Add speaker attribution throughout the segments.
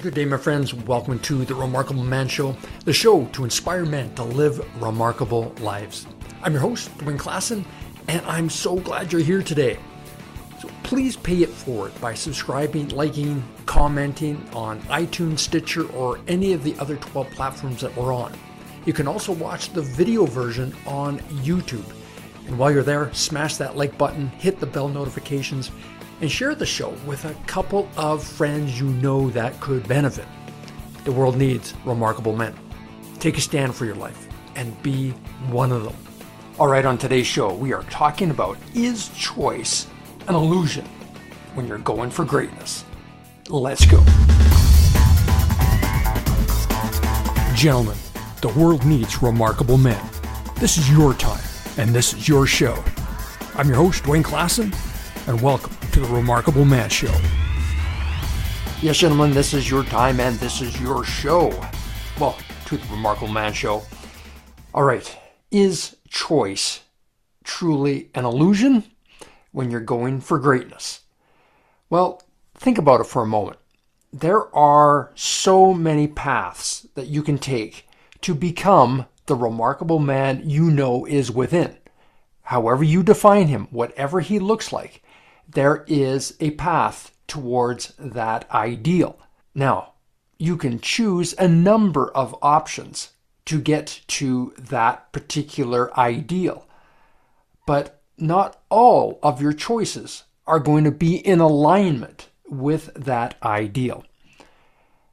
Speaker 1: Good day, my friends. Welcome to the Remarkable Man Show, the show to inspire men to live remarkable lives. I'm your host, Dwayne Klassen, and I'm so glad you're here today. So please pay it forward by subscribing, liking, commenting on iTunes, Stitcher, or any of the other 12 platforms that we're on. You can also watch the video version on YouTube. And while you're there, smash that like button, hit the bell notifications, and share the show with a couple of friends you know that could benefit. The world needs remarkable men. Take a stand for your life and be one of them. All right, on today's show, we are talking about is choice an illusion when you're going for greatness? Let's go. Gentlemen, the world needs remarkable men. This is your time, and this is your show. I'm your host, Dwayne Klassen, and welcome the Remarkable Man Show. Yes, gentlemen, this is your time and this is your show. Well, to the Remarkable Man Show. All right, is choice truly an illusion when you're going for greatness? Well, think about it for a moment. There are so many paths that you can take to become the remarkable man you know is within. However, you define him, whatever he looks like, there is a path towards that ideal. Now, you can choose a number of options to get to that particular ideal, but not all of your choices are going to be in alignment with that ideal.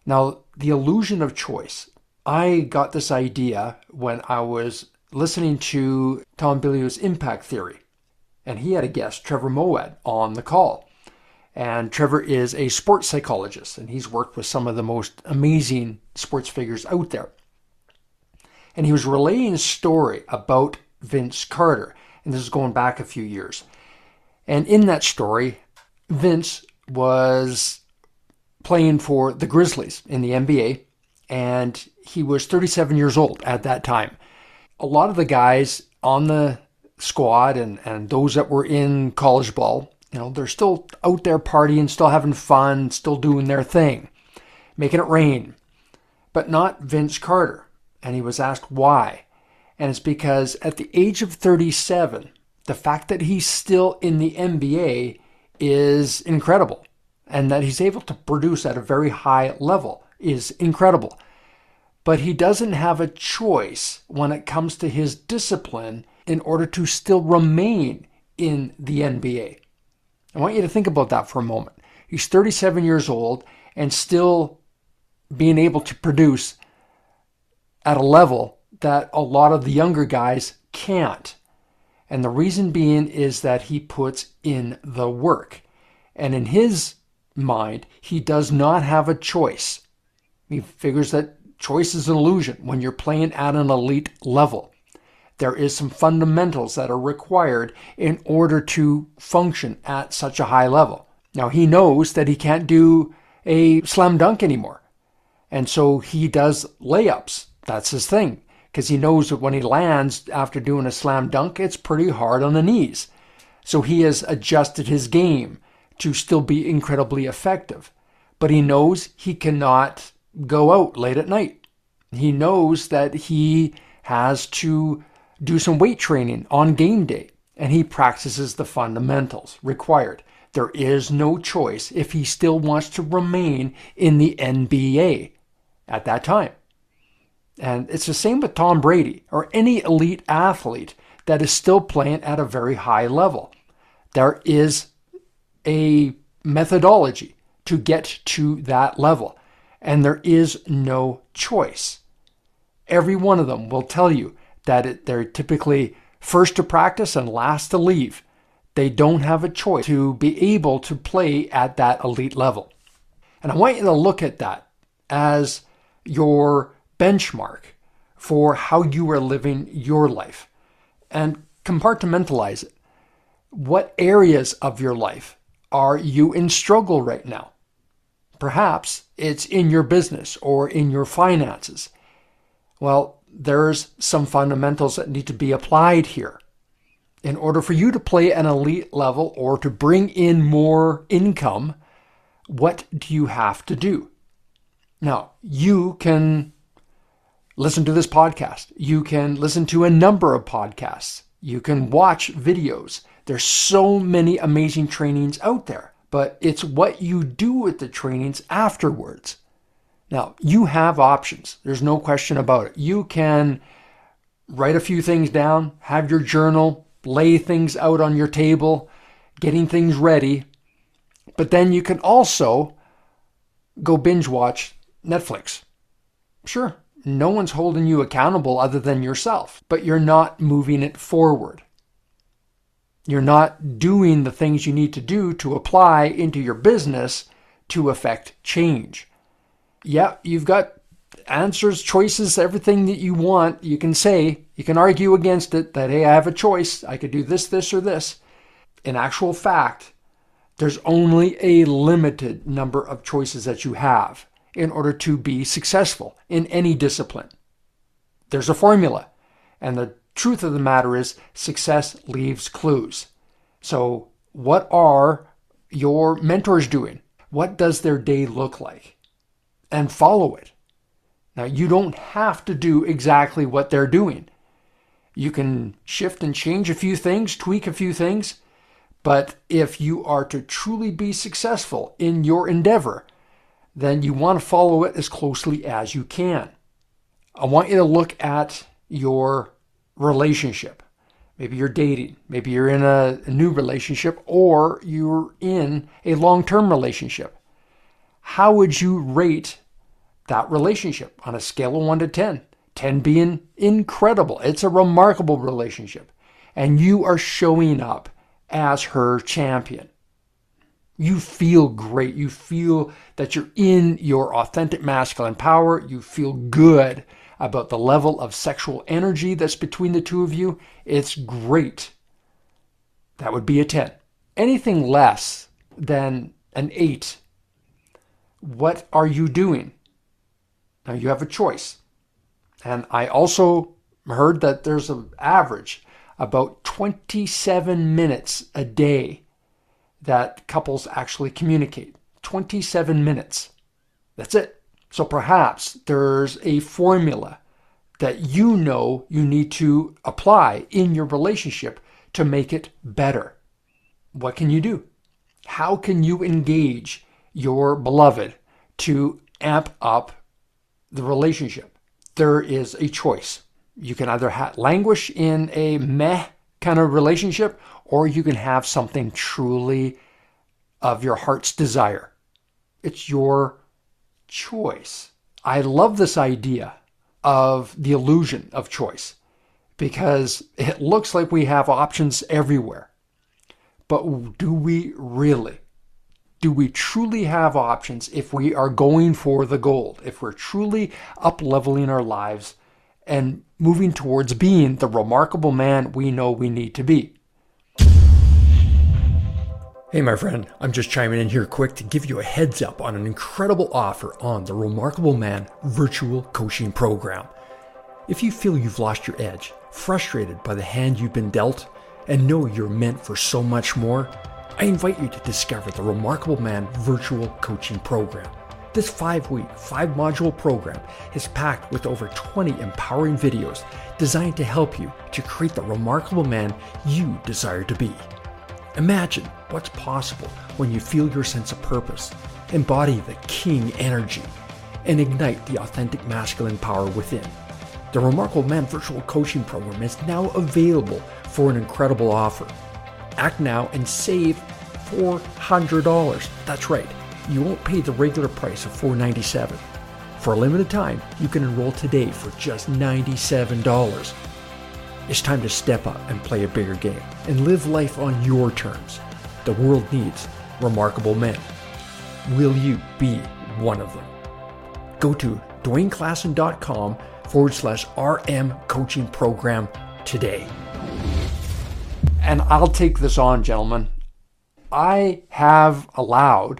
Speaker 1: Now, the illusion of choice. I got this idea when I was listening to Tom Bilyeu's Impact Theory and he had a guest, Trevor Moawad, on the call. And Trevor is a sports psychologist, and he's worked with some of the most amazing sports figures out there. And he was relaying a story about Vince Carter, and this is going back a few years. And in that story, Vince was playing for the Grizzlies in the NBA, and he was 37 years old at that time. A lot of the guys on the squad and, and those that were in college ball, you know, they're still out there partying, still having fun, still doing their thing, making it rain. But not Vince Carter. And he was asked why. And it's because at the age of 37, the fact that he's still in the NBA is incredible. And that he's able to produce at a very high level is incredible. But he doesn't have a choice when it comes to his discipline in order to still remain in the NBA. I want you to think about that for a moment. He's 37 years old and still being able to produce at a level that a lot of the younger guys can't. And the reason being is that he puts in the work. And in his mind, he does not have a choice. He figures that choice is an illusion when you're playing at an elite level there is some fundamentals that are required in order to function at such a high level. Now he knows that he can't do a slam dunk anymore. And so he does layups. That's his thing. Because he knows that when he lands after doing a slam dunk, it's pretty hard on the knees. So he has adjusted his game to still be incredibly effective. But he knows he cannot go out late at night. He knows that he has to do some weight training on game day, and he practices the fundamentals required. There is no choice if he still wants to remain in the NBA at that time. And it's the same with Tom Brady or any elite athlete that is still playing at a very high level. There is a methodology to get to that level, and there is no choice. Every one of them will tell you that it, they're typically first to practice and last to leave. They don't have a choice to be able to play at that elite level. And I want you to look at that as your benchmark for how you are living your life and compartmentalize it. What areas of your life are you in struggle right now? Perhaps it's in your business or in your finances. Well, there's some fundamentals that need to be applied here. In order for you to play an elite level or to bring in more income, what do you have to do? Now, you can listen to this podcast. You can listen to a number of podcasts. You can watch videos. There's so many amazing trainings out there, but it's what you do with the trainings afterwards. Now, you have options. There's no question about it. You can write a few things down, have your journal, lay things out on your table, getting things ready. But then you can also go binge watch Netflix. Sure, no one's holding you accountable other than yourself, but you're not moving it forward. You're not doing the things you need to do to apply into your business to affect change. Yeah, you've got answers, choices, everything that you want. You can say, you can argue against it that, hey, I have a choice. I could do this, this, or this. In actual fact, there's only a limited number of choices that you have in order to be successful in any discipline. There's a formula. And the truth of the matter is, success leaves clues. So, what are your mentors doing? What does their day look like? And follow it. Now, you don't have to do exactly what they're doing. You can shift and change a few things, tweak a few things, but if you are to truly be successful in your endeavor, then you want to follow it as closely as you can. I want you to look at your relationship. Maybe you're dating, maybe you're in a, new relationship, or you're in a long term relationship. How would you rate that relationship on a scale of 1 to 10? 10 being incredible. It's a remarkable relationship. And you are showing up as her champion. You feel great. You feel that you're in your authentic masculine power. You feel good about the level of sexual energy that's between the two of you. It's great. That would be a 10. Anything less than an 8, what are you doing? Now you have a choice. And I also heard that there's an average about 27 minutes a day that couples actually communicate. 27 minutes. That's it. So perhaps there's a formula that you know you need to apply in your relationship to make it better. What can you do? How can you engage your beloved to amp up the relationship? There is a choice. You can either languish in a meh kind of relationship, or you can have something truly of your heart's desire. It's your choice. I love this idea of the illusion of choice because it looks like we have options everywhere. But do we really? Do we truly have options if we are going for the gold? If we're truly up leveling our lives and moving towards being the remarkable man we know we need to be? Hey, my friend, I'm just chiming in here quick to give you a heads up on an incredible offer on the Remarkable Man Virtual Coaching Program. If you feel you've lost your edge, frustrated by the hand you've been dealt, and know you're meant for so much more, I invite you to discover the Remarkable Man Virtual Coaching Program. This five week, five module program is packed with over 20 empowering videos designed to help you to create the remarkable man you desire to be. Imagine what's possible when you feel your sense of purpose, embody the king energy, and ignite the authentic masculine power within. The Remarkable Man Virtual Coaching Program is now available for an incredible offer. Act now and save $400. That's right, you won't pay the regular price of 497. For a limited time, you can enroll today for just $97. It's time to step up and play a bigger game and live life on your terms. The world needs remarkable men. Will you be one of them? Go to dwayneklassen.com forward slash RM coaching program today. And I'll take this on, gentlemen. I have allowed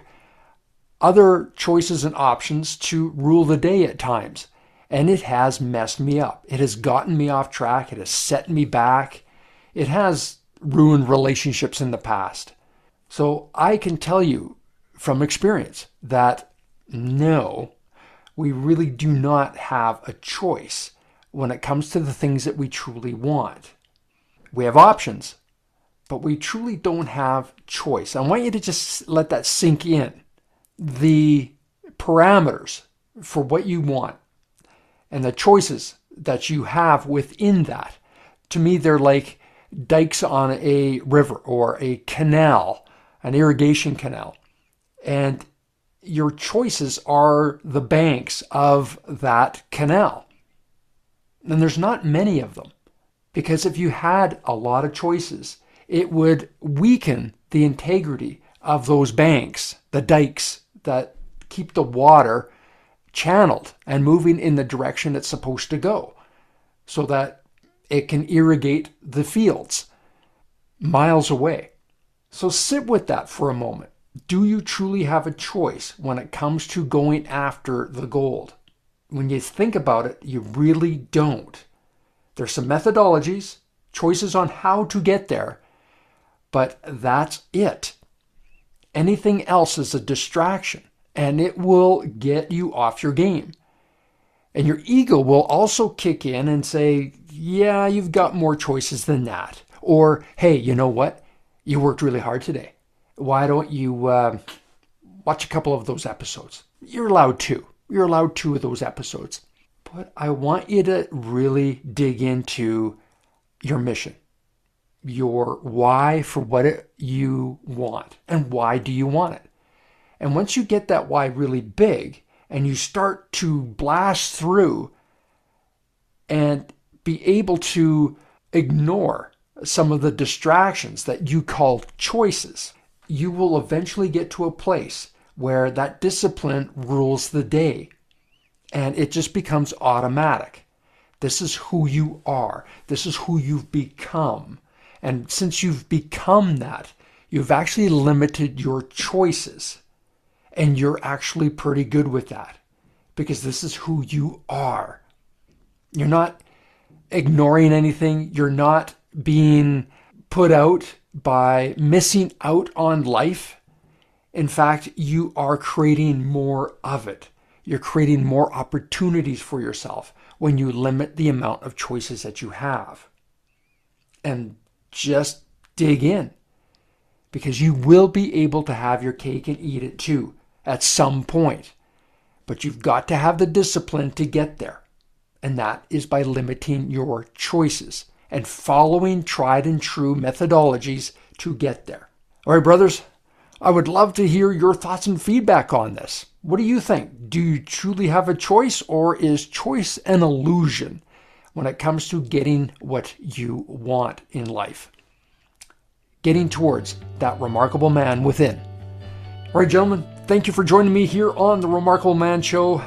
Speaker 1: other choices and options to rule the day at times and it has messed me up. It has gotten me off track. It has set me back. It has ruined relationships in the past. So I can tell you from experience that no, we really do not have a choice when it comes to the things that we truly want. We have options, but we truly don't have choice. I want you to just let that sink in. The parameters for what you want and the choices that you have within that, to me, they're like dikes on a river or a canal, an irrigation canal. And your choices are the banks of that canal. And there's not many of them. Because if you had a lot of choices, it would weaken the integrity of those banks, the dikes that keep the water channeled and moving in the direction it's supposed to go so that it can irrigate the fields miles away. So sit with that for a moment. Do you truly have a choice when it comes to going after the gold? When you think about it, you really don't. There's some methodologies, choices on how to get there, but that's it. Anything else is a distraction and it will get you off your game. And your ego will also kick in and say, Yeah, you've got more choices than that. Or, Hey, you know what? You worked really hard today why don't you uh, watch a couple of those episodes? You're allowed two. You're allowed two of those episodes. But I want you to really dig into your mission, your why for what it, you want, and why do you want it. And once you get that why really big and you start to blast through and be able to ignore some of the distractions that you call choices, you will eventually get to a place where that discipline rules the day and it just becomes automatic. This is who you are. This is who you've become. And since you've become that, you've actually limited your choices. And you're actually pretty good with that because this is who you are. You're not ignoring anything. You're not being put out by missing out on life. In fact, you are creating more of it. You're creating more opportunities for yourself when you limit the amount of choices that you have. And just dig in because you will be able to have your cake and eat it too at some point. But you've got to have the discipline to get there. And that is by limiting your choices and following tried and true methodologies to get there. All right, brothers, I would love to hear your thoughts and feedback on this. What do you think? Do you truly have a choice, or is choice an illusion when it comes to getting what you want in life? Getting towards that remarkable man within. All right, gentlemen, thank you for joining me here on The Remarkable Man Show.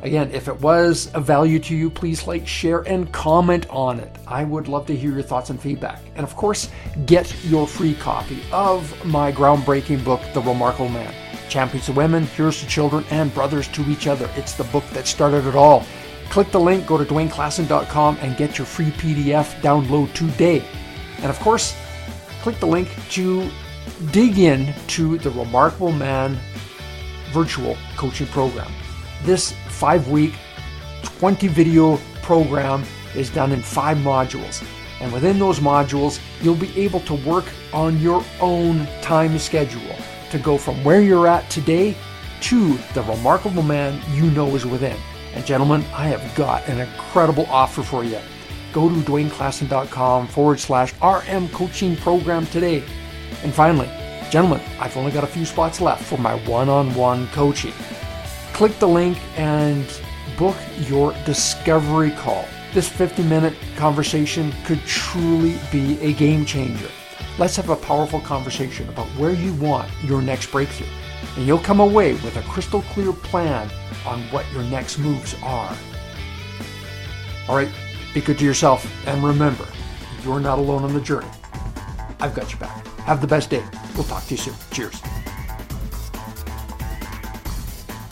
Speaker 1: Again, if it was of value to you, please like, share, and comment on it. I would love to hear your thoughts and feedback. And of course, get your free copy of my groundbreaking book, The Remarkable Man Champions of Women, Heroes to Children, and Brothers to Each Other. It's the book that started it all. Click the link, go to DwayneKlassen.com, and get your free PDF download today. And of course, click the link to dig in to the Remarkable Man virtual coaching program. This five week, 20 video program is done in five modules. And within those modules, you'll be able to work on your own time schedule to go from where you're at today to the remarkable man you know is within. And gentlemen, I have got an incredible offer for you. Go to DwayneKlassen.com forward slash RM coaching program today. And finally, gentlemen, I've only got a few spots left for my one on one coaching click the link and book your discovery call. This 50 minute conversation could truly be a game changer. Let's have a powerful conversation about where you want your next breakthrough, and you'll come away with a crystal clear plan on what your next moves are. All right, be good to yourself, and remember, you're not alone on the journey. I've got your back. Have the best day. We'll talk to you soon. Cheers.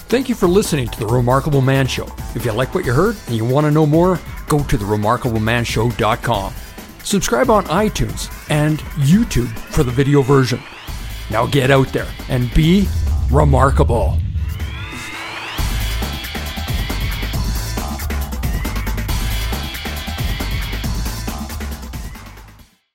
Speaker 2: Thank you for listening to The Remarkable Man Show. If you like what you heard and you want to know more, go to theremarkablemanshow.com. Subscribe on iTunes and YouTube for the video version. Now get out there and be remarkable.